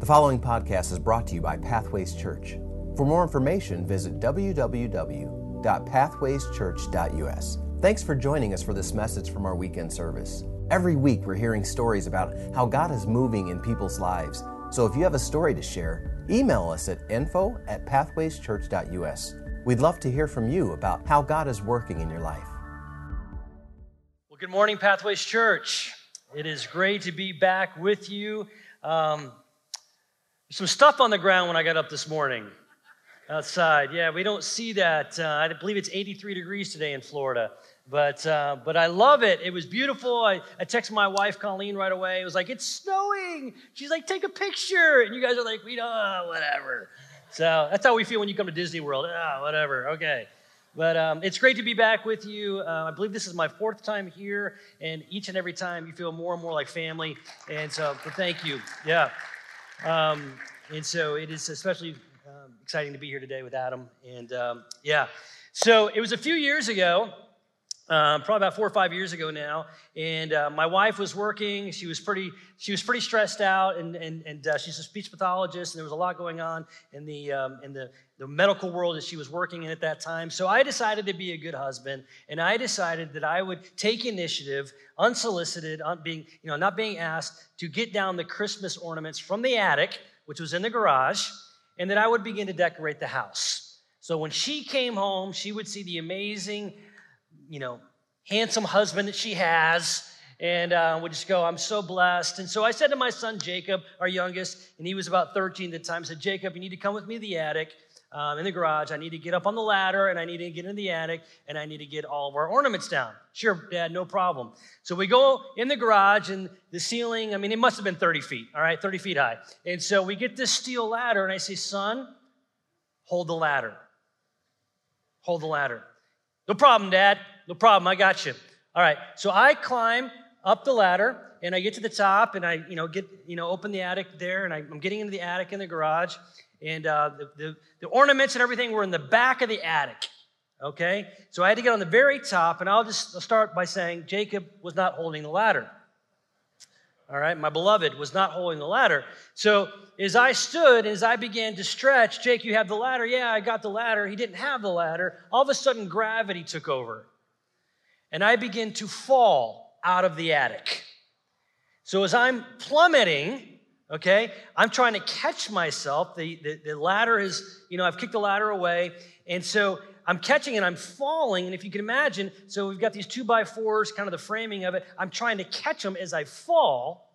The following podcast is brought to you by Pathways Church. For more information, visit www.pathwayschurch.us. Thanks for joining us for this message from our weekend service. Every week, we're hearing stories about how God is moving in people's lives. So if you have a story to share, email us at info at pathwayschurch.us. We'd love to hear from you about how God is working in your life. Well, good morning, Pathways Church. It is great to be back with you. Um, some stuff on the ground when I got up this morning outside. Yeah, we don't see that. Uh, I believe it's 83 degrees today in Florida. But, uh, but I love it. It was beautiful. I, I texted my wife, Colleen, right away. It was like, it's snowing. She's like, take a picture. And you guys are like, we don't, oh, whatever. So that's how we feel when you come to Disney World. Ah, oh, whatever. Okay. But um, it's great to be back with you. Uh, I believe this is my fourth time here, and each and every time you feel more and more like family. And so, thank you. Yeah. Um, and so it is especially um, exciting to be here today with Adam. And um, yeah, so it was a few years ago, um, probably about four or five years ago now, and uh, my wife was working. She was pretty, she was pretty stressed out, and and and uh, she's a speech pathologist, and there was a lot going on in the um, in the the medical world that she was working in at that time. So I decided to be a good husband, and I decided that I would take initiative, unsolicited, un- being, you know, not being asked, to get down the Christmas ornaments from the attic, which was in the garage, and that I would begin to decorate the house. So when she came home, she would see the amazing, you know, handsome husband that she has, and uh, would just go, I'm so blessed. And so I said to my son Jacob, our youngest, and he was about 13 at the time, said, Jacob, you need to come with me to the attic um, in the garage. I need to get up on the ladder and I need to get in the attic and I need to get all of our ornaments down. Sure, Dad, no problem. So we go in the garage and the ceiling, I mean, it must have been 30 feet, all right, 30 feet high. And so we get this steel ladder and I say, Son, hold the ladder. Hold the ladder. No problem, Dad. No problem. I got you. All right. So I climb up the ladder and I get to the top and I, you know, get, you know, open the attic there and I, I'm getting into the attic in the garage and uh, the, the, the ornaments and everything were in the back of the attic. Okay? So I had to get on the very top, and I'll just start by saying Jacob was not holding the ladder. All right, my beloved was not holding the ladder. So as I stood, as I began to stretch, Jake, you have the ladder? Yeah, I got the ladder. He didn't have the ladder. All of a sudden, gravity took over. And I began to fall out of the attic. So as I'm plummeting, okay? I'm trying to catch myself. The, the, the, ladder is, you know, I've kicked the ladder away. And so I'm catching and I'm falling. And if you can imagine, so we've got these two by fours, kind of the framing of it. I'm trying to catch them as I fall.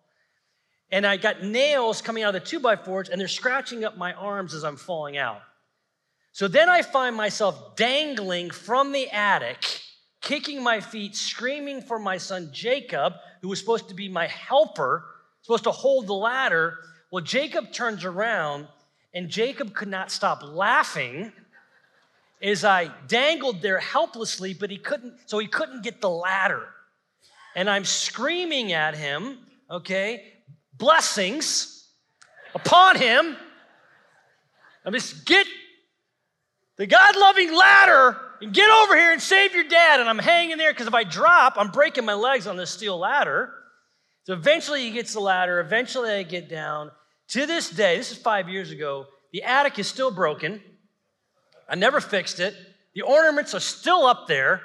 And I got nails coming out of the two by fours and they're scratching up my arms as I'm falling out. So then I find myself dangling from the attic, kicking my feet, screaming for my son Jacob, who was supposed to be my helper supposed to hold the ladder. Well, Jacob turns around, and Jacob could not stop laughing as I dangled there helplessly, but he couldn't, so he couldn't get the ladder. And I'm screaming at him, okay, blessings upon him. I'm just get the God loving ladder and get over here and save your dad. And I'm hanging there because if I drop, I'm breaking my legs on this steel ladder. So eventually he gets the ladder. Eventually I get down. To this day, this is five years ago, the attic is still broken. I never fixed it. The ornaments are still up there.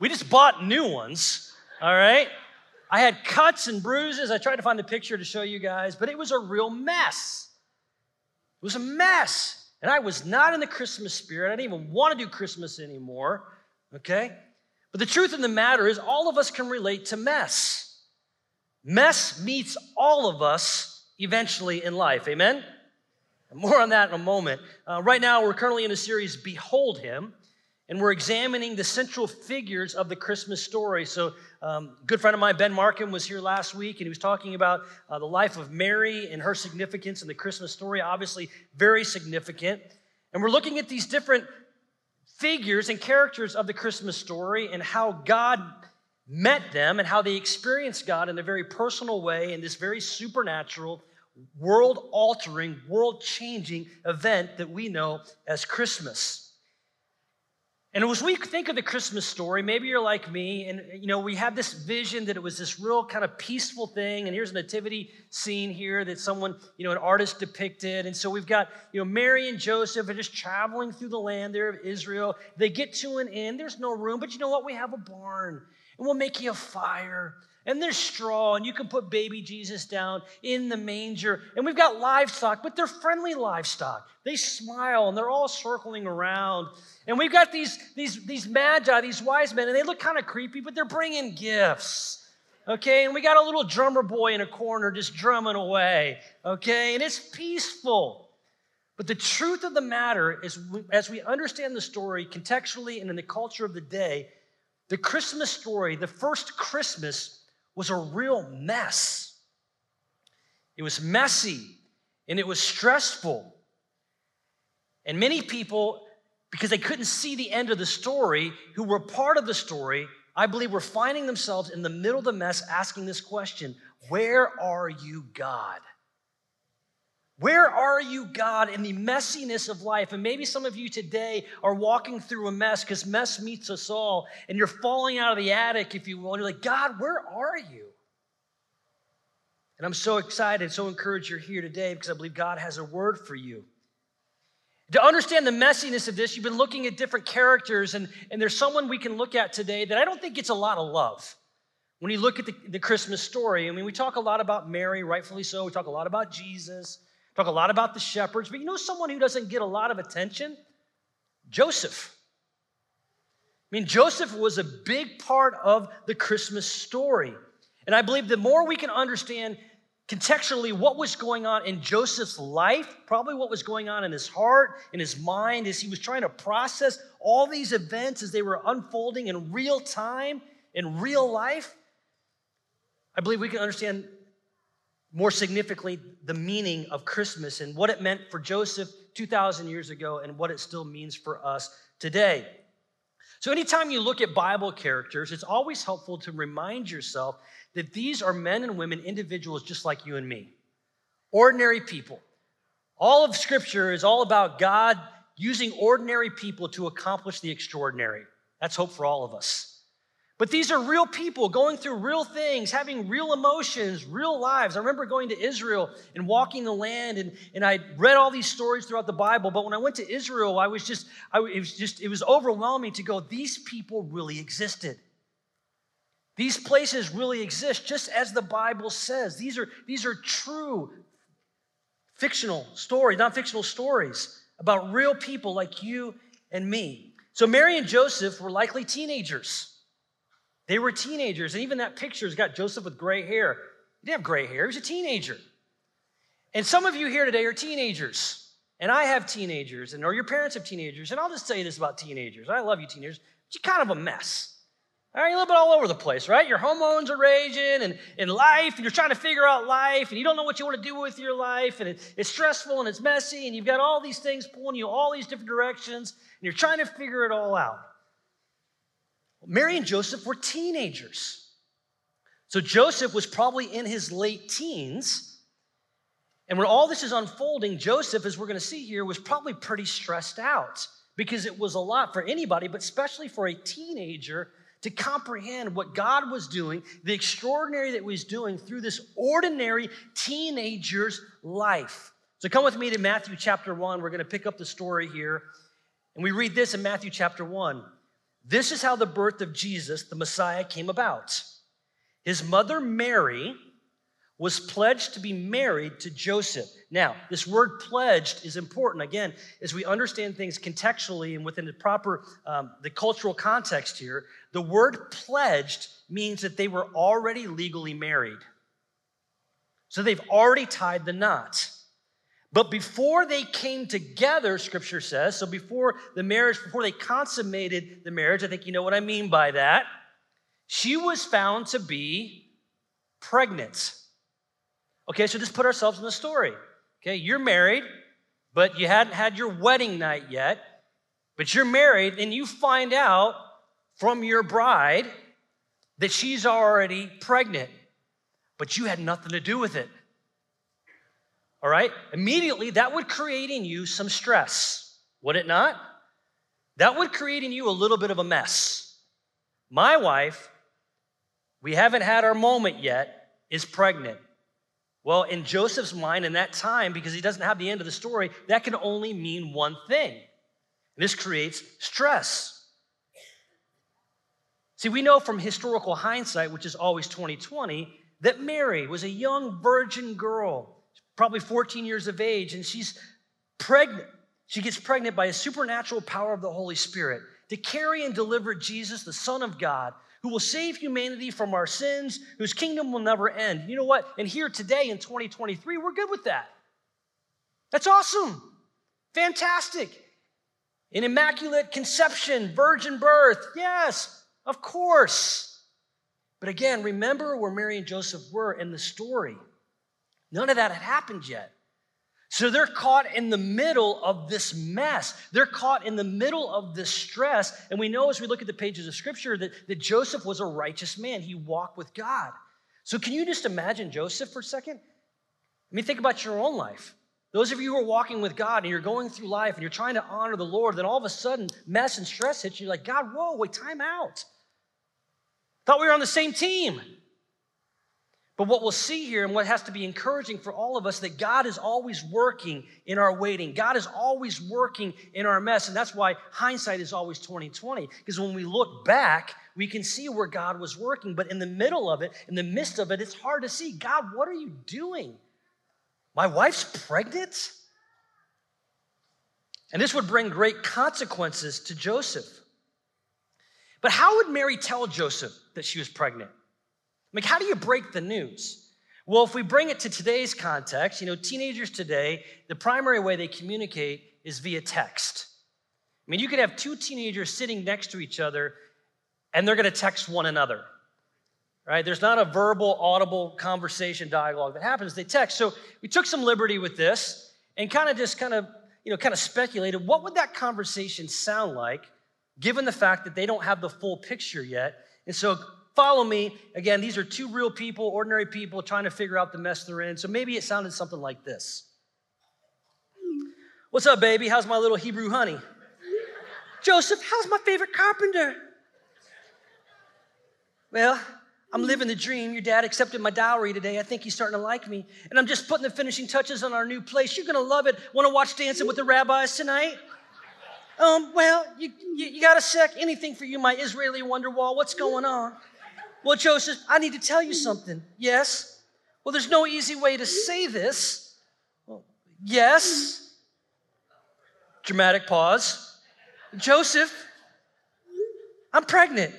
We just bought new ones, all right? I had cuts and bruises. I tried to find a picture to show you guys, but it was a real mess. It was a mess. And I was not in the Christmas spirit. I didn't even want to do Christmas anymore, okay? But the truth of the matter is, all of us can relate to mess. Mess meets all of us eventually in life. Amen? More on that in a moment. Uh, right now, we're currently in a series, Behold Him, and we're examining the central figures of the Christmas story. So, um, good friend of mine, Ben Markham, was here last week, and he was talking about uh, the life of Mary and her significance in the Christmas story. Obviously, very significant. And we're looking at these different figures and characters of the Christmas story and how God met them and how they experienced God in a very personal way in this very supernatural, world altering, world changing event that we know as Christmas. And as we think of the Christmas story, maybe you're like me, and you know, we have this vision that it was this real kind of peaceful thing. And here's a nativity scene here that someone, you know, an artist depicted. And so we've got, you know, Mary and Joseph are just traveling through the land there of Israel. They get to an inn, there's no room, but you know what? We have a barn, and we'll make you a fire and there's straw, and you can put baby Jesus down in the manger. And we've got livestock, but they're friendly livestock. They smile and they're all circling around. And we've got these, these, these magi, these wise men, and they look kind of creepy, but they're bringing gifts. Okay, and we got a little drummer boy in a corner just drumming away. Okay, and it's peaceful. But the truth of the matter is, as we understand the story contextually and in the culture of the day, the Christmas story, the first Christmas, was a real mess. It was messy and it was stressful. And many people, because they couldn't see the end of the story, who were part of the story, I believe were finding themselves in the middle of the mess asking this question Where are you, God? Where are you, God, in the messiness of life? And maybe some of you today are walking through a mess because mess meets us all, and you're falling out of the attic, if you will, and you're like, God, where are you? And I'm so excited, so encouraged you're here today because I believe God has a word for you. To understand the messiness of this, you've been looking at different characters, and, and there's someone we can look at today that I don't think gets a lot of love. When you look at the, the Christmas story, I mean, we talk a lot about Mary, rightfully so. We talk a lot about Jesus. Talk a lot about the shepherds, but you know someone who doesn't get a lot of attention? Joseph. I mean, Joseph was a big part of the Christmas story. And I believe the more we can understand contextually what was going on in Joseph's life, probably what was going on in his heart, in his mind, as he was trying to process all these events as they were unfolding in real time, in real life, I believe we can understand more significantly, the meaning of Christmas and what it meant for Joseph 2,000 years ago and what it still means for us today. So, anytime you look at Bible characters, it's always helpful to remind yourself that these are men and women, individuals just like you and me, ordinary people. All of Scripture is all about God using ordinary people to accomplish the extraordinary. That's hope for all of us. But these are real people going through real things, having real emotions, real lives. I remember going to Israel and walking the land, and, and I read all these stories throughout the Bible. But when I went to Israel, I was just, I, it was just, it was overwhelming to go, these people really existed. These places really exist, just as the Bible says. These are, these are true fictional stories, non fictional stories about real people like you and me. So Mary and Joseph were likely teenagers. They were teenagers, and even that picture's got Joseph with gray hair. He didn't have gray hair, he was a teenager. And some of you here today are teenagers, and I have teenagers, and or your parents have teenagers, and I'll just tell you this about teenagers. I love you, teenagers, but you're kind of a mess. All right, you're a little bit all over the place, right? Your hormones are raging and in life, and you're trying to figure out life, and you don't know what you want to do with your life, and it, it's stressful and it's messy, and you've got all these things pulling you all these different directions, and you're trying to figure it all out. Mary and Joseph were teenagers. So Joseph was probably in his late teens. And when all this is unfolding, Joseph, as we're going to see here, was probably pretty stressed out because it was a lot for anybody, but especially for a teenager to comprehend what God was doing, the extraordinary that was doing through this ordinary teenager's life. So come with me to Matthew chapter 1. We're going to pick up the story here. And we read this in Matthew chapter 1. This is how the birth of Jesus, the Messiah, came about. His mother Mary was pledged to be married to Joseph. Now, this word pledged is important. Again, as we understand things contextually and within the proper, um, the cultural context here, the word pledged means that they were already legally married. So they've already tied the knot. But before they came together, scripture says, so before the marriage, before they consummated the marriage, I think you know what I mean by that, she was found to be pregnant. Okay, so just put ourselves in the story. Okay, you're married, but you hadn't had your wedding night yet, but you're married, and you find out from your bride that she's already pregnant, but you had nothing to do with it all right? Immediately, that would create in you some stress, would it not? that would create in you a little bit of a mess. My wife, we haven't had our moment yet, is pregnant. Well, in Joseph's mind, in that time, because he doesn't have the end of the story, that can only mean one thing. This creates stress. See, we know from historical hindsight, which is always 2020, that Mary was a young virgin girl, probably 14 years of age, and she's pregnant. She gets pregnant by a supernatural power of the Holy Spirit to carry and deliver Jesus, the Son of God, who will save humanity from our sins, whose kingdom will never end. You know what? And here today in 2023, we're good with that. That's awesome. Fantastic. An immaculate conception, virgin birth. Yes, of course. But again, remember where Mary and Joseph were in the story. None of that had happened yet. So they're caught in the middle of this mess. They're caught in the middle of this stress. And we know as we look at the pages of scripture that, that Joseph was a righteous man. He walked with God. So can you just imagine Joseph for a second? I mean, think about your own life. Those of you who are walking with God and you're going through life and you're trying to honor the Lord, then all of a sudden mess and stress hits you. You're like, God, whoa, wait, time out. Thought we were on the same team. But what we'll see here, and what has to be encouraging for all of us, that God is always working in our waiting. God is always working in our mess. And that's why hindsight is always 2020. Because when we look back, we can see where God was working. But in the middle of it, in the midst of it, it's hard to see. God, what are you doing? My wife's pregnant? And this would bring great consequences to Joseph. But how would Mary tell Joseph that she was pregnant? Like, how do you break the news? Well, if we bring it to today's context, you know, teenagers today, the primary way they communicate is via text. I mean, you could have two teenagers sitting next to each other and they're going to text one another, right? There's not a verbal, audible conversation dialogue that happens. They text. So we took some liberty with this and kind of just kind of, you know, kind of speculated what would that conversation sound like given the fact that they don't have the full picture yet. And so follow me. Again, these are two real people, ordinary people trying to figure out the mess they're in. So maybe it sounded something like this What's up, baby? How's my little Hebrew honey? Joseph, how's my favorite carpenter? Well, I'm living the dream. Your dad accepted my dowry today. I think he's starting to like me. And I'm just putting the finishing touches on our new place. You're going to love it. Want to watch Dancing with the Rabbis tonight? Um, well, you, you, you, got a sec? Anything for you, my Israeli Wonderwall? What's going on? Well, Joseph, I need to tell you something. Yes? Well, there's no easy way to say this. Well, yes. Dramatic pause. Joseph, I'm pregnant.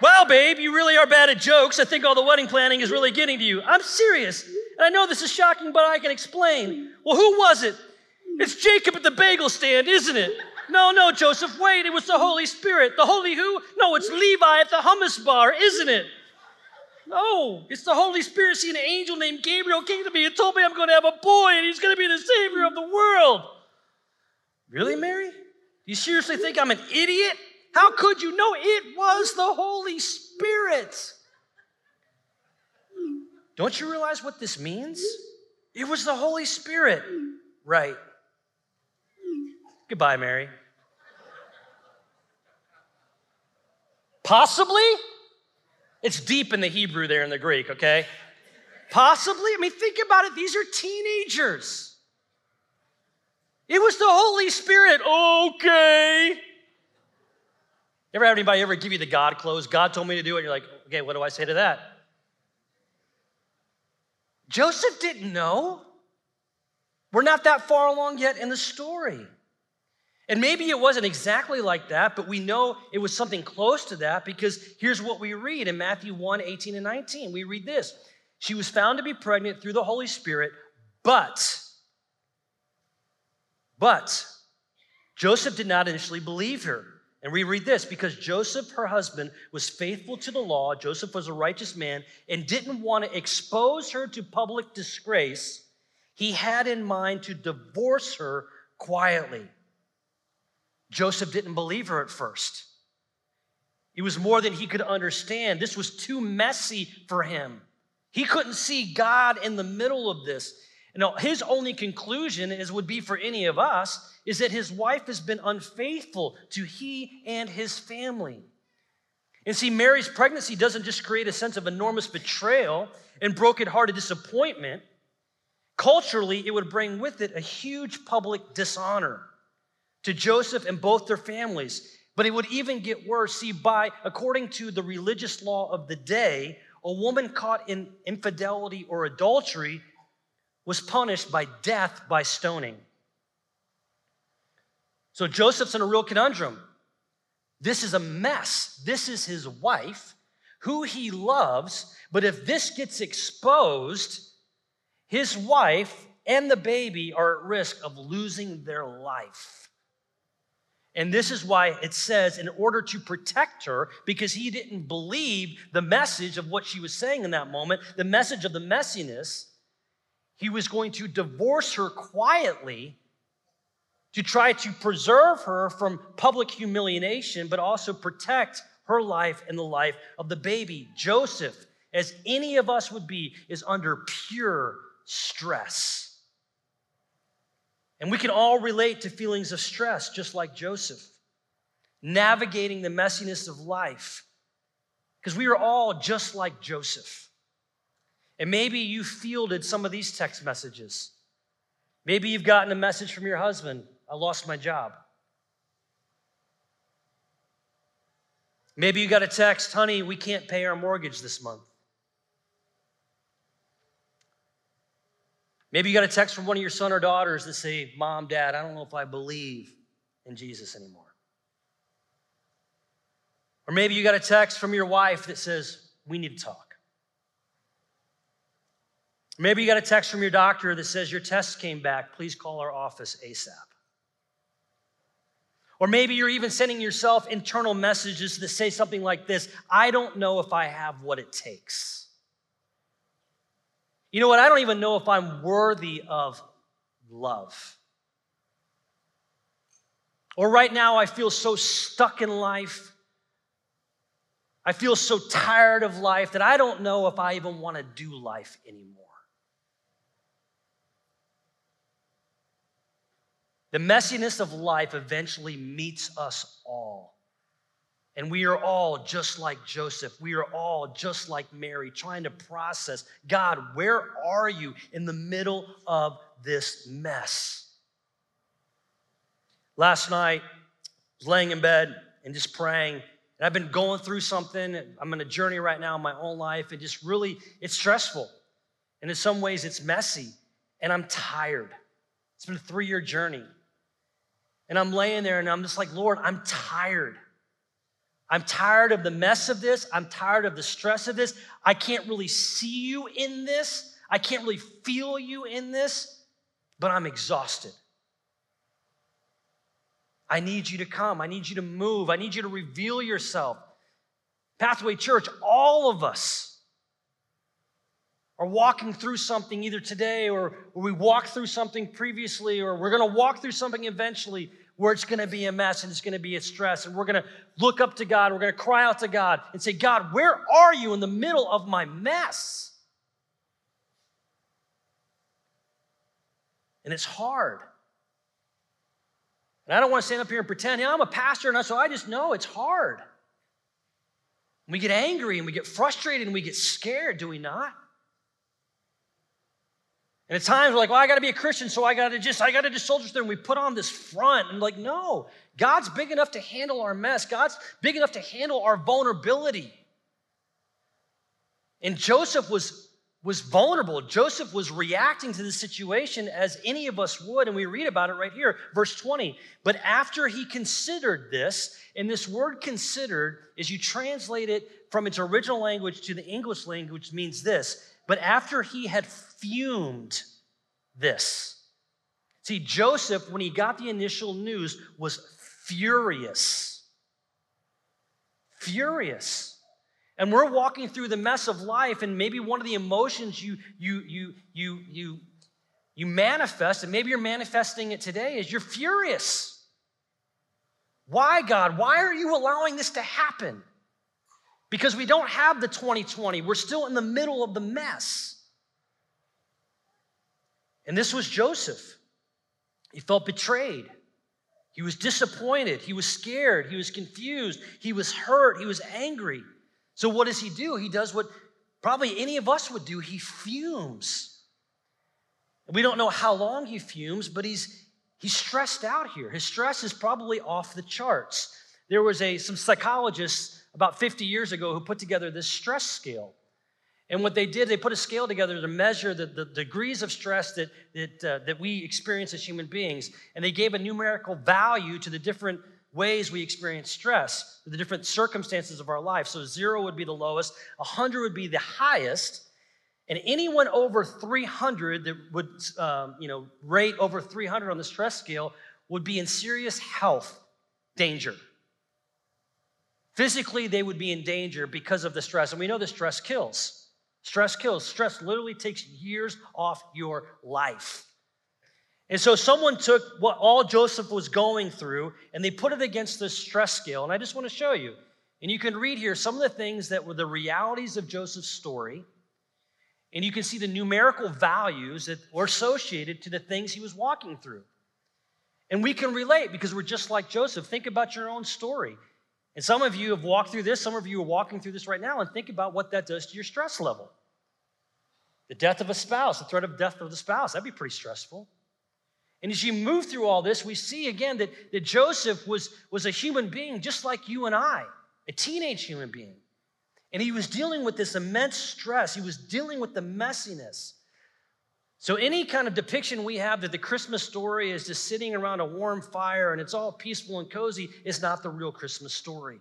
Well, babe, you really are bad at jokes. I think all the wedding planning is really getting to you. I'm serious. And I know this is shocking, but I can explain. Well, who was it? It's Jacob at the bagel stand, isn't it? No, no, Joseph, wait, it was the Holy Spirit. The Holy who? No, it's Levi at the hummus bar, isn't it? No, it's the Holy Spirit. See, an angel named Gabriel came to me and told me I'm going to have a boy and he's going to be the Savior of the world. Really, Mary? You seriously think I'm an idiot? How could you? No, it was the Holy Spirit. Don't you realize what this means? It was the Holy Spirit. Right. Goodbye, Mary. Possibly? It's deep in the Hebrew there in the Greek, okay? Possibly? I mean, think about it. These are teenagers. It was the Holy Spirit. Okay. Ever have anybody ever give you the God clothes? God told me to do it. You're like, okay, what do I say to that? Joseph didn't know. We're not that far along yet in the story. And maybe it wasn't exactly like that, but we know it was something close to that because here's what we read in Matthew 1 18 and 19. We read this She was found to be pregnant through the Holy Spirit, but, but, Joseph did not initially believe her. And we read this because Joseph, her husband, was faithful to the law. Joseph was a righteous man and didn't want to expose her to public disgrace. He had in mind to divorce her quietly. Joseph didn't believe her at first. It was more than he could understand. This was too messy for him. He couldn't see God in the middle of this. You know, his only conclusion is would be for any of us is that his wife has been unfaithful to he and his family. And see, Mary's pregnancy doesn't just create a sense of enormous betrayal and broken-hearted disappointment. Culturally, it would bring with it a huge public dishonor to Joseph and both their families. But it would even get worse. See, by according to the religious law of the day, a woman caught in infidelity or adultery was punished by death by stoning. So Joseph's in a real conundrum. This is a mess. This is his wife, who he loves, but if this gets exposed, his wife and the baby are at risk of losing their life. And this is why it says, in order to protect her, because he didn't believe the message of what she was saying in that moment, the message of the messiness, he was going to divorce her quietly to try to preserve her from public humiliation, but also protect her life and the life of the baby. Joseph, as any of us would be, is under pure stress. And we can all relate to feelings of stress, just like Joseph, navigating the messiness of life, because we are all just like Joseph. And maybe you fielded some of these text messages. Maybe you've gotten a message from your husband I lost my job. Maybe you got a text, honey, we can't pay our mortgage this month. Maybe you got a text from one of your son or daughters that say, Mom, Dad, I don't know if I believe in Jesus anymore. Or maybe you got a text from your wife that says, We need to talk. Maybe you got a text from your doctor that says, Your test came back. Please call our office ASAP. Or maybe you're even sending yourself internal messages that say something like this I don't know if I have what it takes. You know what? I don't even know if I'm worthy of love. Or right now, I feel so stuck in life. I feel so tired of life that I don't know if I even want to do life anymore. The messiness of life eventually meets us all. And we are all just like Joseph. We are all just like Mary, trying to process God, where are you in the middle of this mess? Last night, was laying in bed and just praying. And I've been going through something. I'm on a journey right now in my own life. And just really, it's stressful. And in some ways, it's messy. And I'm tired. It's been a three year journey. And I'm laying there and I'm just like, Lord, I'm tired. I'm tired of the mess of this. I'm tired of the stress of this. I can't really see you in this. I can't really feel you in this, but I'm exhausted. I need you to come. I need you to move. I need you to reveal yourself. Pathway Church, all of us are walking through something either today or, we walked through something previously or we're going to walk through something eventually where it's going to be a mess and it's going to be a stress and we're going to look up to God, we're going to cry out to God and say, God, where are you in the middle of my mess? And it's hard. And I don't want to stand up here and pretend, yeah, I'm a pastor, and so I just know it's hard. We get angry and we get frustrated and we get scared, do we not? And at times we're like, well, I gotta be a Christian, so I gotta just, I gotta just soldier through. And we put on this front and like, no, God's big enough to handle our mess. God's big enough to handle our vulnerability. And Joseph was, was vulnerable. Joseph was reacting to the situation as any of us would, and we read about it right here, verse 20. But after he considered this, and this word considered, as you translate it from its original language to the English language, means this but after he had fumed this, see, Joseph, when he got the initial news, was furious. Furious. And we're walking through the mess of life, and maybe one of the emotions you you you you you you manifest, and maybe you're manifesting it today, is you're furious. Why, God? Why are you allowing this to happen? because we don't have the 2020. We're still in the middle of the mess. And this was Joseph. He felt betrayed. He was disappointed. He was scared. He was confused. He was hurt. He was angry. So, what does he do? He does what probably any of us would do he fumes. We don't know how long he fumes, but he's, he's stressed out here. His stress is probably off the charts. There was a, some psychologists about 50 years ago who put together this stress scale. And what they did, they put a scale together to measure the, the degrees of stress that, that, uh, that we experience as human beings. And they gave a numerical value to the different ways we experience stress, the different circumstances of our life. So zero would be the lowest, 100 would be the highest, and anyone over 300 that would, um, you know, rate over 300 on the stress scale would be in serious health danger. Physically, they would be in danger because of the stress. And we know the stress kills. Stress kills. Stress literally takes years off your life. And so someone took what all Joseph was going through and they put it against the stress scale. And I just want to show you. And you can read here some of the things that were the realities of Joseph's story. And you can see the numerical values that were associated to the things he was walking through. And we can relate because we're just like Joseph. Think about your own story. And some of you have walked through this, some of you are walking through this right now, and think about what that does to your stress level. The death of a spouse, the threat of death of the spouse, that'd be pretty stressful. And as you move through all this, we see again that, that Joseph was, was a human being just like you and I, a teenage human being. And he was dealing with this immense stress, he was dealing with the messiness. So, any kind of depiction we have that the Christmas story is just sitting around a warm fire and it's all peaceful and cozy is not the real Christmas story.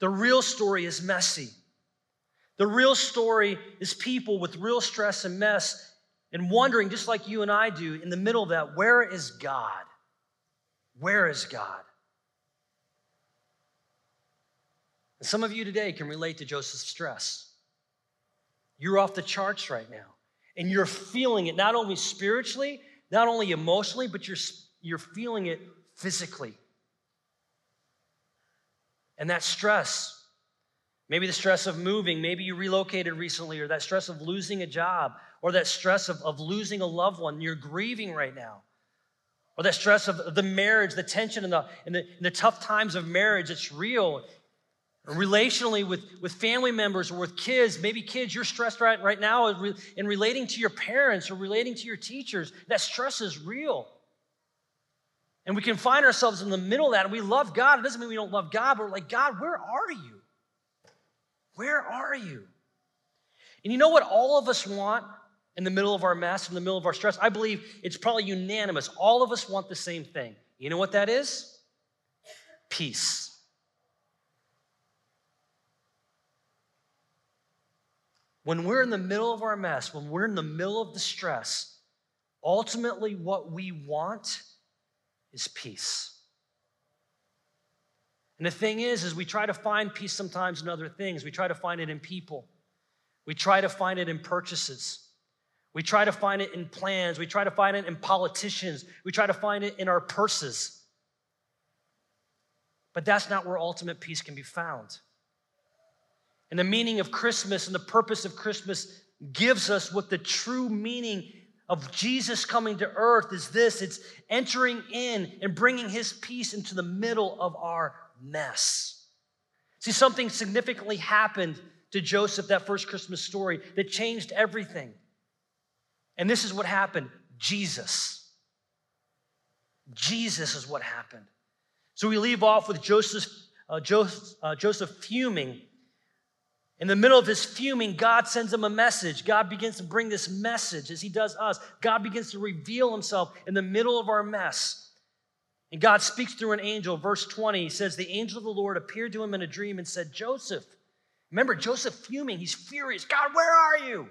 The real story is messy. The real story is people with real stress and mess and wondering, just like you and I do, in the middle of that, where is God? Where is God? And some of you today can relate to Joseph's stress. You're off the charts right now and you're feeling it not only spiritually, not only emotionally, but you're, you're feeling it physically. And that stress, maybe the stress of moving, maybe you relocated recently, or that stress of losing a job, or that stress of, of losing a loved one, you're grieving right now. Or that stress of the marriage, the tension and the, and the, and the tough times of marriage, it's real relationally with, with family members or with kids. Maybe kids you're stressed right, right now in relating to your parents or relating to your teachers. That stress is real. And we can find ourselves in the middle of that. And we love god. It doesn't mean we don't love god but we're like god where are you? Where are you? And you know what all of us want in the middle of our mess in the middle of our stress? I believe it's probably unanimous. All of us want the same thing. You know what that is? Peace When we're in the middle of our mess, when we're in the middle of the stress, ultimately what we want is peace. And the thing is, is we try to find peace sometimes in other things. We try to find it in people. We try to find it in purchases. We try to find it in plans. We try to find it in politicians. We try to find it in our purses. But that's not where ultimate peace can be found. And the meaning of Christmas and the purpose of Christmas gives us what the true meaning of Jesus coming to earth is this it's entering in and bringing his peace into the middle of our mess. See, something significantly happened to Joseph, that first Christmas story, that changed everything. And this is what happened Jesus. Jesus is what happened. So we leave off with Joseph, uh, Joseph, uh, Joseph fuming in the middle of his fuming, God sends him a message. God begins to bring this message as he does us. God begins to reveal himself in the middle of our mess. And God speaks through an angel. Verse 20 he says, The angel of the Lord appeared to him in a dream and said, Joseph, remember Joseph fuming, he's furious. God, where are you?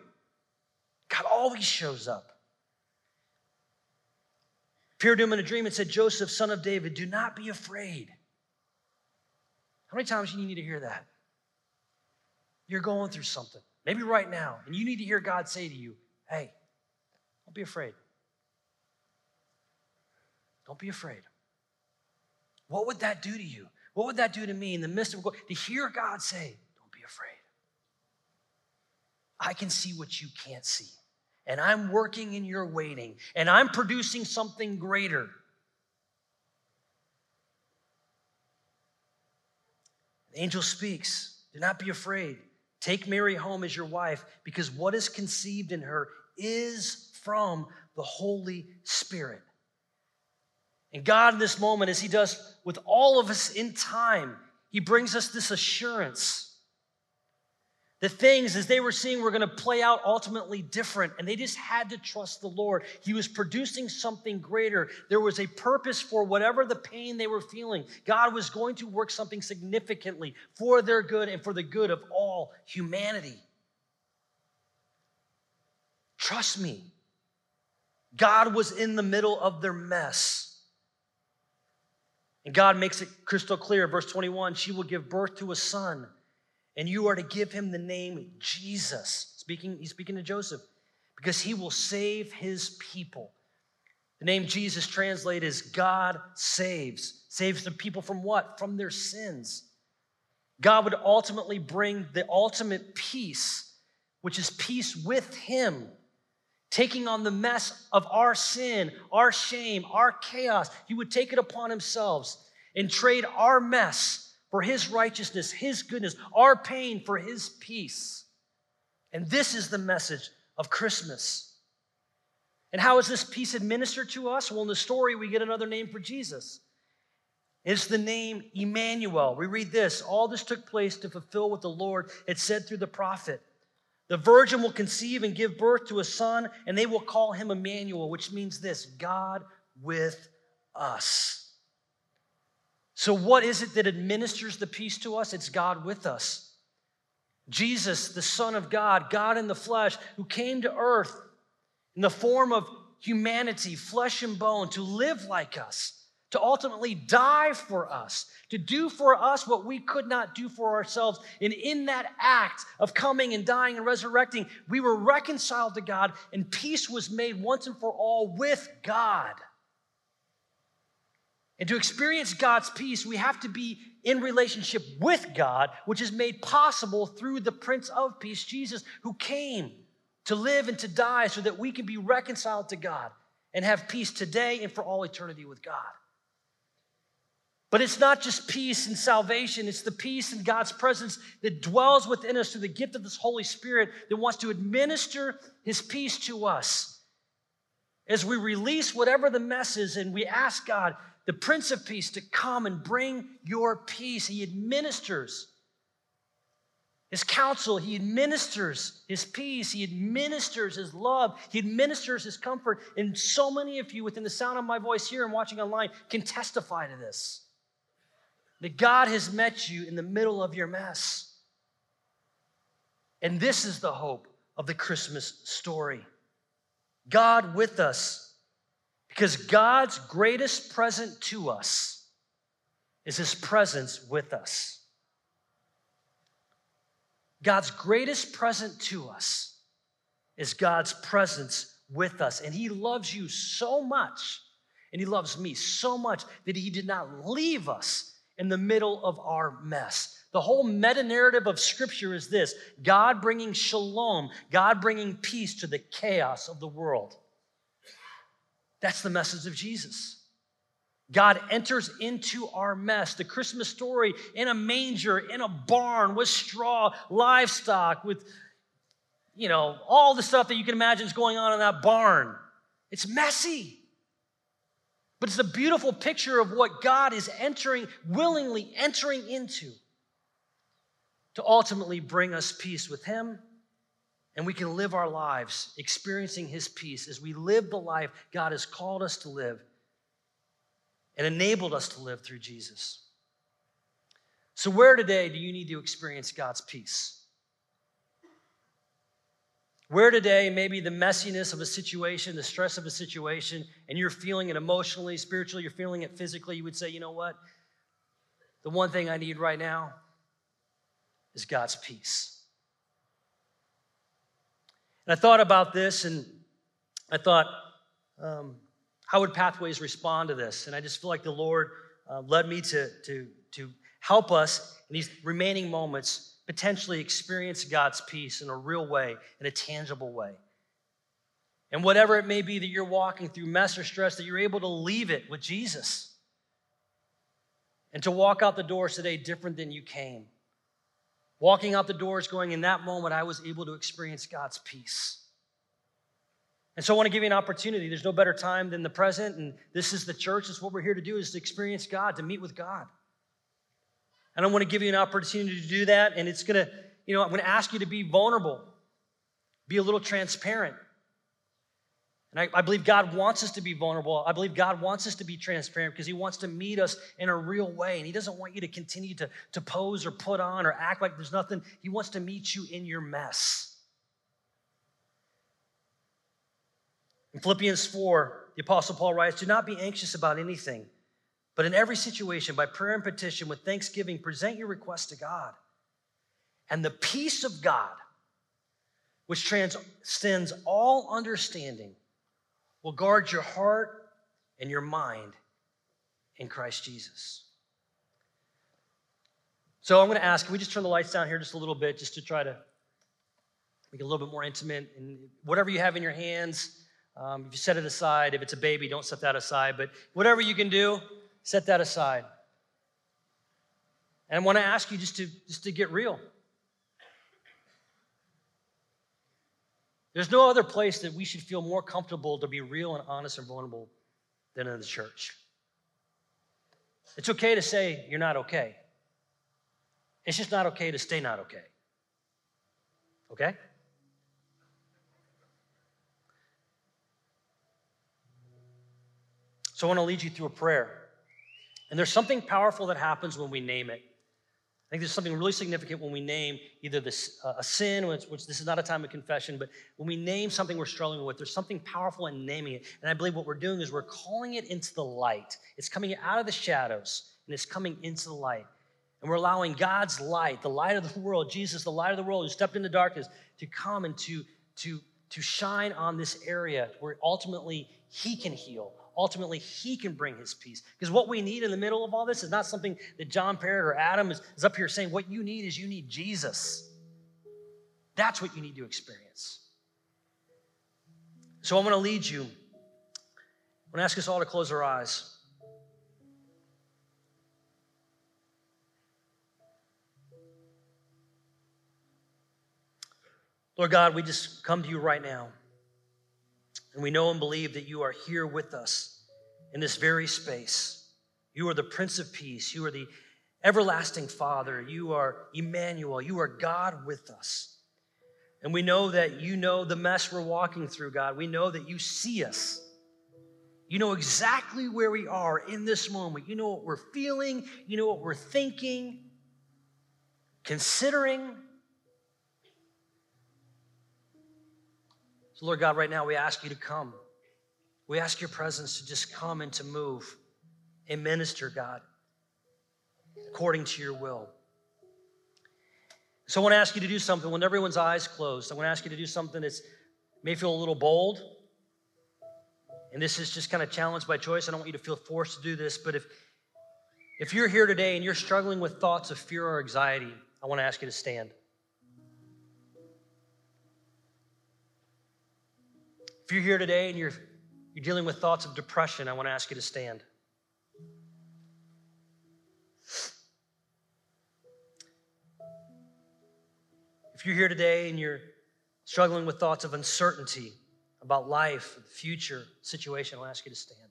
God always shows up. Appeared to him in a dream and said, Joseph, son of David, do not be afraid. How many times do you need to hear that? You're going through something, maybe right now, and you need to hear God say to you, hey, don't be afraid. Don't be afraid. What would that do to you? What would that do to me in the midst of to hear God say, don't be afraid? I can see what you can't see. and I'm working in your waiting, and I'm producing something greater. The angel speaks Do not be afraid. Take Mary home as your wife, because what is conceived in her is from the Holy Spirit. And God, in this moment, as He does with all of us in time, He brings us this assurance the things, as they were seeing, were going to play out ultimately different, and they just had to trust the Lord. He was producing something greater. There was a purpose for whatever the pain they were feeling. God was going to work something significantly for their good and for the good of all humanity. Trust me, God was in the middle of their mess. And God makes it crystal clear, verse 21 she will give birth to a son and you are to give him the name Jesus. Speaking, he's speaking to Joseph, because he will save his people. The name Jesus translated is God saves. Saves the people from what? From their sins. God would ultimately bring the ultimate peace, which is peace with him, taking on the mess of our sin, our shame, our chaos. He would take it upon himself and trade our mess for his righteousness, his goodness, our pain for his peace. And this is the message of Christmas. And how is this peace administered to us? Well, in the story, we get another name for Jesus. It's the name Emmanuel. We read this All this took place to fulfill what the Lord had said through the prophet. The virgin will conceive and give birth to a son, and they will call him Emmanuel, which means this God with us. So, what is it that administers the peace to us? It's God with us. Jesus, the Son of God, God in the flesh, who came to earth in the form of humanity, flesh and bone, to live like us, to ultimately die for us, to do for us what we could not do for ourselves. And in that act of coming and dying and resurrecting, we were reconciled to God, and peace was made once and for all with God. And to experience God's peace, we have to be in relationship with God, which is made possible through the Prince of Peace, Jesus, who came to live and to die so that we can be reconciled to God and have peace today and for all eternity with God. But it's not just peace and salvation, it's the peace in God's presence that dwells within us through the gift of this Holy Spirit that wants to administer his peace to us. As we release whatever the mess is and we ask God, the Prince of Peace, to come and bring your peace. He administers his counsel, he administers his peace, he administers his love, he administers his comfort. And so many of you, within the sound of my voice here and watching online, can testify to this that God has met you in the middle of your mess. And this is the hope of the Christmas story God with us because God's greatest present to us is his presence with us. God's greatest present to us is God's presence with us. And he loves you so much, and he loves me so much that he did not leave us in the middle of our mess. The whole meta narrative of Scripture is this God bringing shalom, God bringing peace to the chaos of the world. That's the message of Jesus. God enters into our mess. The Christmas story in a manger, in a barn with straw, livestock, with, you know, all the stuff that you can imagine is going on in that barn. It's messy. But it's a beautiful picture of what God is entering, willingly entering into to ultimately bring us peace with Him and we can live our lives experiencing His peace as we live the life God has called us to live and enabled us to live through Jesus. So, where today do you need to experience God's peace? Where today, maybe the messiness of a situation, the stress of a situation, and you're feeling it emotionally, spiritually, you're feeling it physically, you would say, you know what? The one thing I need right now is God's peace. And I thought about this and I thought, um, how would Pathways respond to this? And I just feel like the Lord uh, led me to, to, to help us in these remaining moments potentially experience God's peace in a real way, in a tangible way. And whatever it may be that you're walking through, mess or stress, that you're able to leave it with Jesus and to walk out the doors today different than you came. Walking out the doors, going, in that moment, I was able to experience God's peace. And so I want to give you an opportunity. There's no better time than the present, and this is the church. Is what we're here to do is to experience God, to meet with God. And I want to give you an opportunity to do that, and it's to, you know, I'm to ask you to be vulnerable, be a little transparent. And I, I, believe God wants us to be vulnerable. I believe God wants us to be transparent because He wants to meet us in a real way. And He doesn't want you to continue to, to pose or put on or act like there's nothing. He wants to meet you in your mess. In Philippians 4, the Apostle Paul writes Do not be anxious about anything, but in every situation, by prayer and petition, with thanksgiving, present your request to God. And the peace of God, which transcends all understanding, will guard your heart and your mind in Christ Jesus. So I'm going to ask, can we just turn the lights down here just a little bit, just to try to make it a little bit more intimate? And whatever you have in your hands, um, if you set it aside, if it's a baby, don't set that aside. But whatever you can do, set that aside. And I want to ask you just to just to get real. There's no other place that we should feel more comfortable to be real and honest and vulnerable than in the church. It's okay to say you're not okay. It's just not okay to stay not okay. Okay? So I want to lead you through a prayer. And there's something powerful that happens when we name it. I think there's something really significant when we name either this, uh, a sin, which, which, this is not a time of confession, but when we name something we're struggling with, there's something powerful in naming it. And I believe what we're doing is we're calling it into the light. It's coming out of the shadows and it's coming into the light. And we're allowing God's light, the light of the world, Jesus, the light of the world who stepped into darkness, to come and to, to, to shine on this area where ultimately He can heal, ultimately he can bring his peace. Because what we need in the middle of all this is not something that John Parrott or Adam is, is up here saying. What you need is you need Jesus. That's what you need to experience. So I'm going to lead you. I'm going to ask us all to close our eyes. Lord God, we just come to you right now. And we know and believe that you are here with us in this very space. You are the Prince of Peace. You are the everlasting Father. You are Emmanuel. You are God with us. And we know that you know the mess we're walking through, God. We know that you see us. You know exactly where we are in this moment. You know what we're feeling. You know what we're thinking, considering. So, Lord God, right now we ask you to come. We ask your presence to just come and to move and minister, God, according to your will. So I want to ask you to do something when everyone's eyes closed. I want to ask you to do something that's may feel a little bold. And this is just kind of challenged by choice. I don't want you to feel forced to do this, but if if you're here today and you're struggling with thoughts of fear or anxiety, I want to ask you to stand. If you're here today and you're, you're dealing with thoughts of depression, I want to ask you to stand. If you're here today and you're struggling with thoughts of uncertainty about life, the future situation, I'll ask you to stand.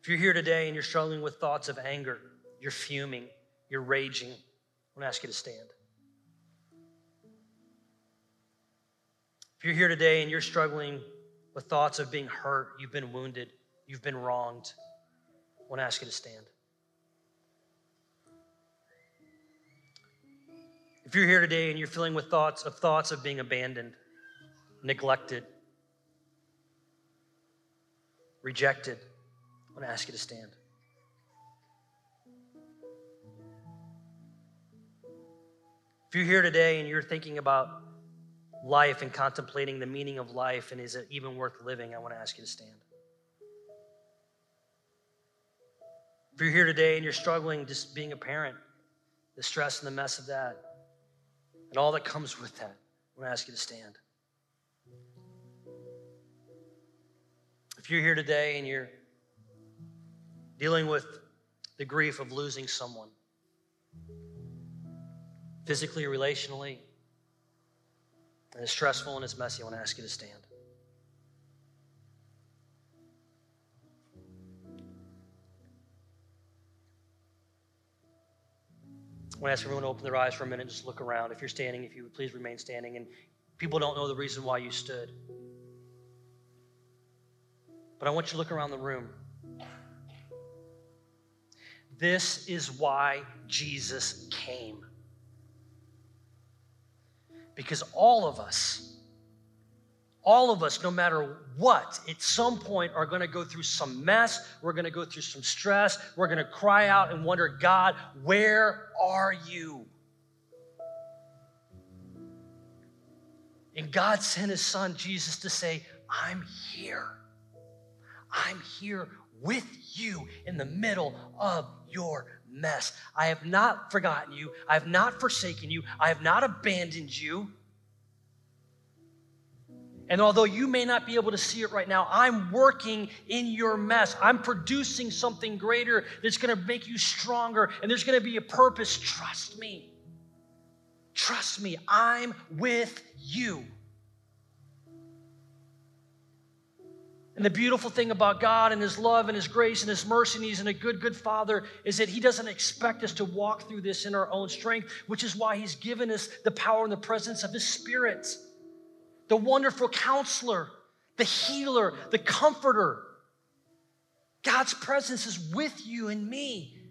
If you're here today and you're struggling with thoughts of anger, you're fuming, you're raging, I want to ask you to stand. If you're here today and you're struggling with thoughts of being hurt, you've been wounded, you've been wronged, I want to ask you to stand. If you're here today and you're feeling with thoughts of thoughts of being abandoned, neglected, rejected, I want to ask you to stand. If you're here today and you're thinking about life and contemplating the meaning of life and is it even worth living, I want to ask you to stand. If you're here today and you're struggling just being a parent, the stress and the mess of that, and all that comes with that, I want to ask you to stand. If you're here today and you're dealing with the grief of losing someone, physically, relationally, and it's stressful and it's messy, I want to ask you to stand. I want to ask everyone to open their eyes for a minute and just look around. If you're standing, if you would please remain standing. And people don't know the reason why you stood. But I want you to look around the room. This is why Jesus came. Because all of us, all of us, no matter what, at some point are going to go through some mess. We're going to go through some stress. We're going to cry out and wonder, God, where are you? And God sent his son, Jesus, to say, I'm here. I'm here with you in the middle of your mess. I have not forgotten you. I have not forsaken you. I have not abandoned you. And although you may not be able to see it right now, I'm working in your mess. I'm producing something greater that's going to make you stronger, and there's going to be a purpose. Trust me. Trust me. I'm with you. And the beautiful thing about God and His love and His grace and His mercy, and He's a good, good Father, is that He doesn't expect us to walk through this in our own strength, which is why He's given us the power and the presence of His Spirit, the wonderful counselor, the healer, the comforter. God's presence is with you and me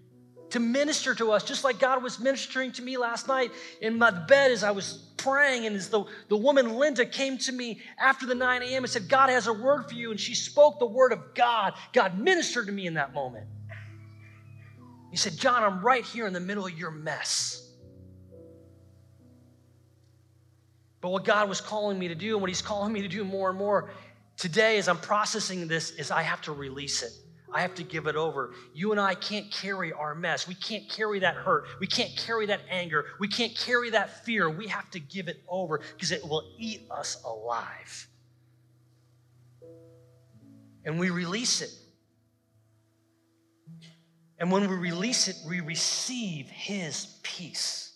to minister to us, just like God was ministering to me last night in my bed as I was praying. And as the, the woman Linda came to me after the 9 a.m. and said, God has a word for you. And she spoke the word of God. God ministered to me in that moment. He said, John, I'm right here in the middle of your mess. But what God was calling me to do, and what He's calling me to do more and more today as I'm processing this, is I have to release it. I have to give it over. You and I can't carry our mess. We can't carry that hurt. We can't carry that anger. We can't carry that fear. We have to give it over because it will eat us alive. And we release it. And when we release it, we receive His peace.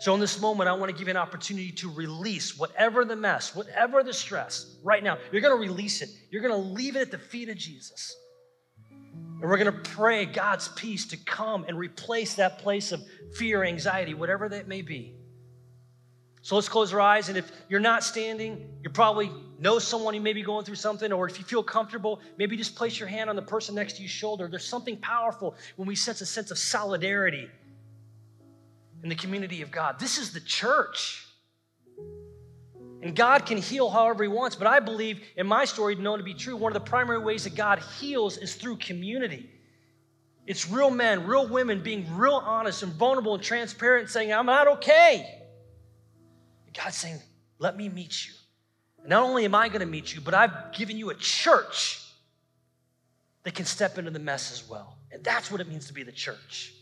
So, in this moment, I want to give you an opportunity to release whatever the mess, whatever the stress, right now. You're going to release it. You're going to leave it at the feet of Jesus. And we're going to pray God's peace to come and replace that place of fear, anxiety, whatever that may be. So let's close our eyes. And if you're not standing, you probably know someone who may be going through something, or if you feel comfortable, maybe just place your hand on the person next to your shoulder. There's something powerful when we sense a sense of solidarity in the community of God. This is the church. And God can heal however He wants, but I believe in my story, known to be true, one of the primary ways that God heals is through community. It's real men, real women being real honest and vulnerable and transparent, saying, I'm not okay. And God's saying, Let me meet you. And not only am I going to meet you, but I've given you a church that can step into the mess as well. And that's what it means to be the church.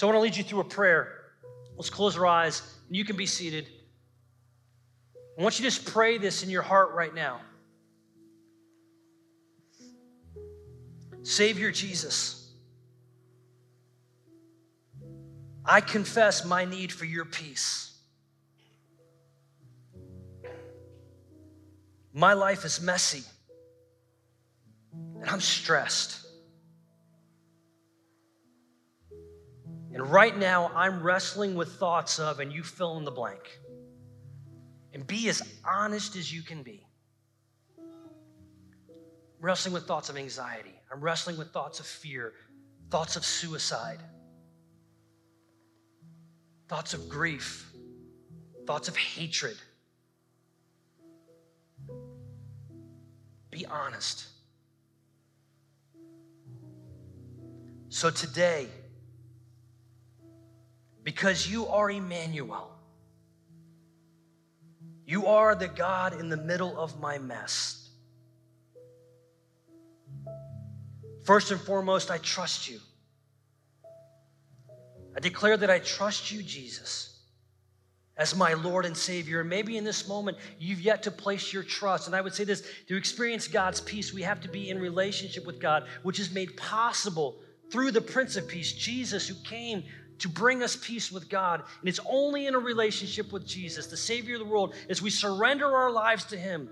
So I want to lead you through a prayer. Let's close our eyes, and you can be seated. I want you to just pray this in your heart right now. Savior Jesus, I confess my need for your peace. My life is messy, and I'm stressed. And right now, I'm wrestling with thoughts of, and you fill in the blank. And be as honest as you can be. I'm wrestling with thoughts of anxiety. I'm wrestling with thoughts of fear, thoughts of suicide, thoughts of grief, thoughts of hatred. Be honest. So today, because you are Emmanuel. You are the God in the middle of my mess. First and foremost, I trust you. I declare that I trust you, Jesus. as my Lord and Savior. Maybe in this moment, you've yet to place your trust. And I would say this to experience God's peace, we have to be in relationship with God, which is made possible through the Prince of Peace, Jesus, who came to bring us peace with God. And it's only in a relationship with Jesus, the Savior of the world, as we surrender our lives to Him,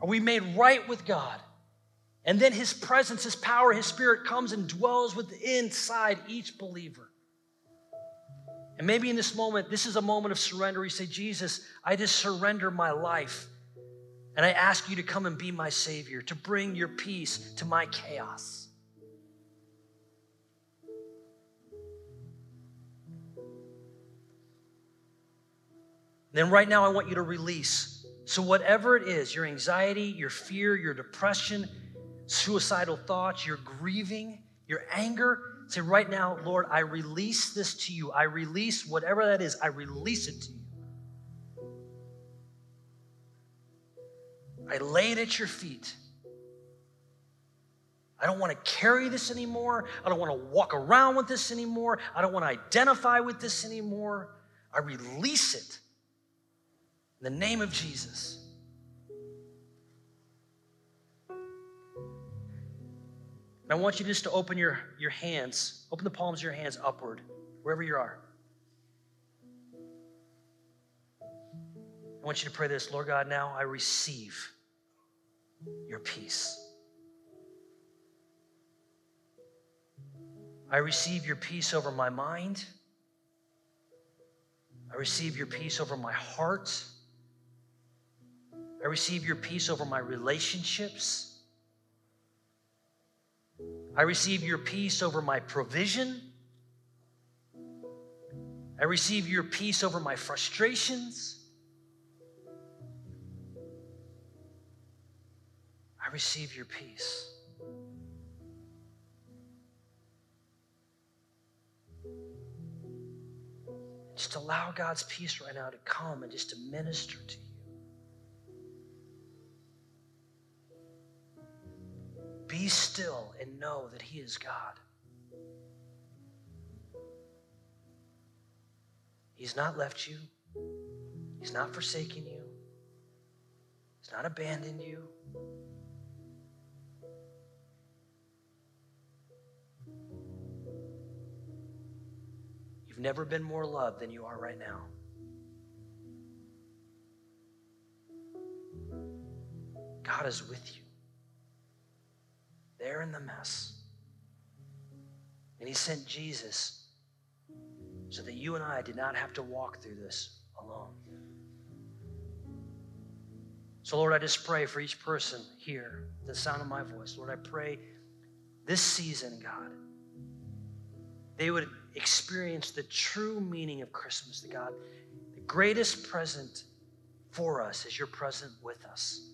are we made right with God. And then His presence, His power, His Spirit comes and dwells within inside each believer. And maybe in this moment, this is a moment of surrender. You say, Jesus, I just surrender my life. And I ask you to come and be my Savior, to bring your peace to my chaos. Then, right now, I want you to release. So, whatever it is your anxiety, your fear, your depression, suicidal thoughts, your grieving, your anger say, right now, Lord, I release this to you. I release whatever that is, I release it to you. I lay it at your feet. I don't want to carry this anymore. I don't want to walk around with this anymore. I don't want to identify with this anymore. I release it in the name of Jesus. And I want you just to open your, your hands, open the palms of your hands upward, wherever you are. I want you to pray this Lord God, now I receive your peace. I receive your peace over my mind. I receive your peace over my heart. I receive your peace over my relationships. I receive your peace over my provision. I receive your peace over my frustrations. I receive your peace. Just allow God's peace right now to come and just to minister to you. Be still and know that He is God. He's not left you, He's not forsaken you, He's not abandoned you. You've never been more loved than you are right now. God is with you there in the mess. And he sent Jesus so that you and I did not have to walk through this alone. So, Lord, I just pray for each person here, the sound of my voice. Lord, I pray this season, God, they would experience the true meaning of Christmas, God. The greatest present for us is your present with us.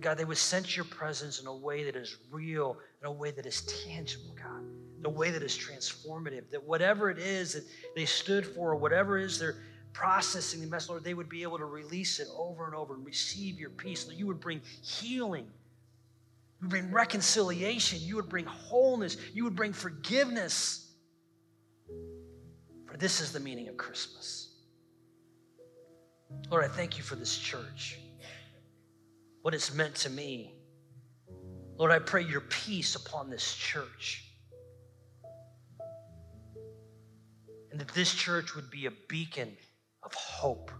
God, they would sense your presence in a way that is real, in a way that is tangible, God, in a way that is transformative, that whatever it is that they stood for, whatever it is they're processing the message, Lord, they would be able to release it over and over and receive your peace. That you would bring healing. You would bring reconciliation. You would bring wholeness. You would bring forgiveness. For this is the meaning of Christmas. Lord, I thank you for this church what it's meant to me. Lord, I pray your peace upon this church. And that this church would be a beacon of hope.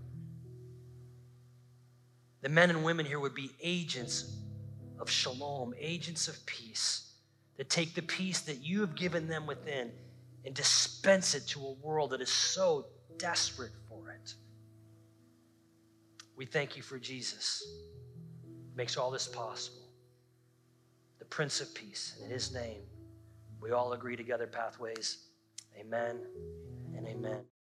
The men and women here would be agents of shalom, agents of peace, that take the peace that you have given them within and dispense it to a world that is so desperate for it. We thank you for Jesus makes all this possible. The Prince of Peace. In his name, we all agree together, Pathways. Amen and amen.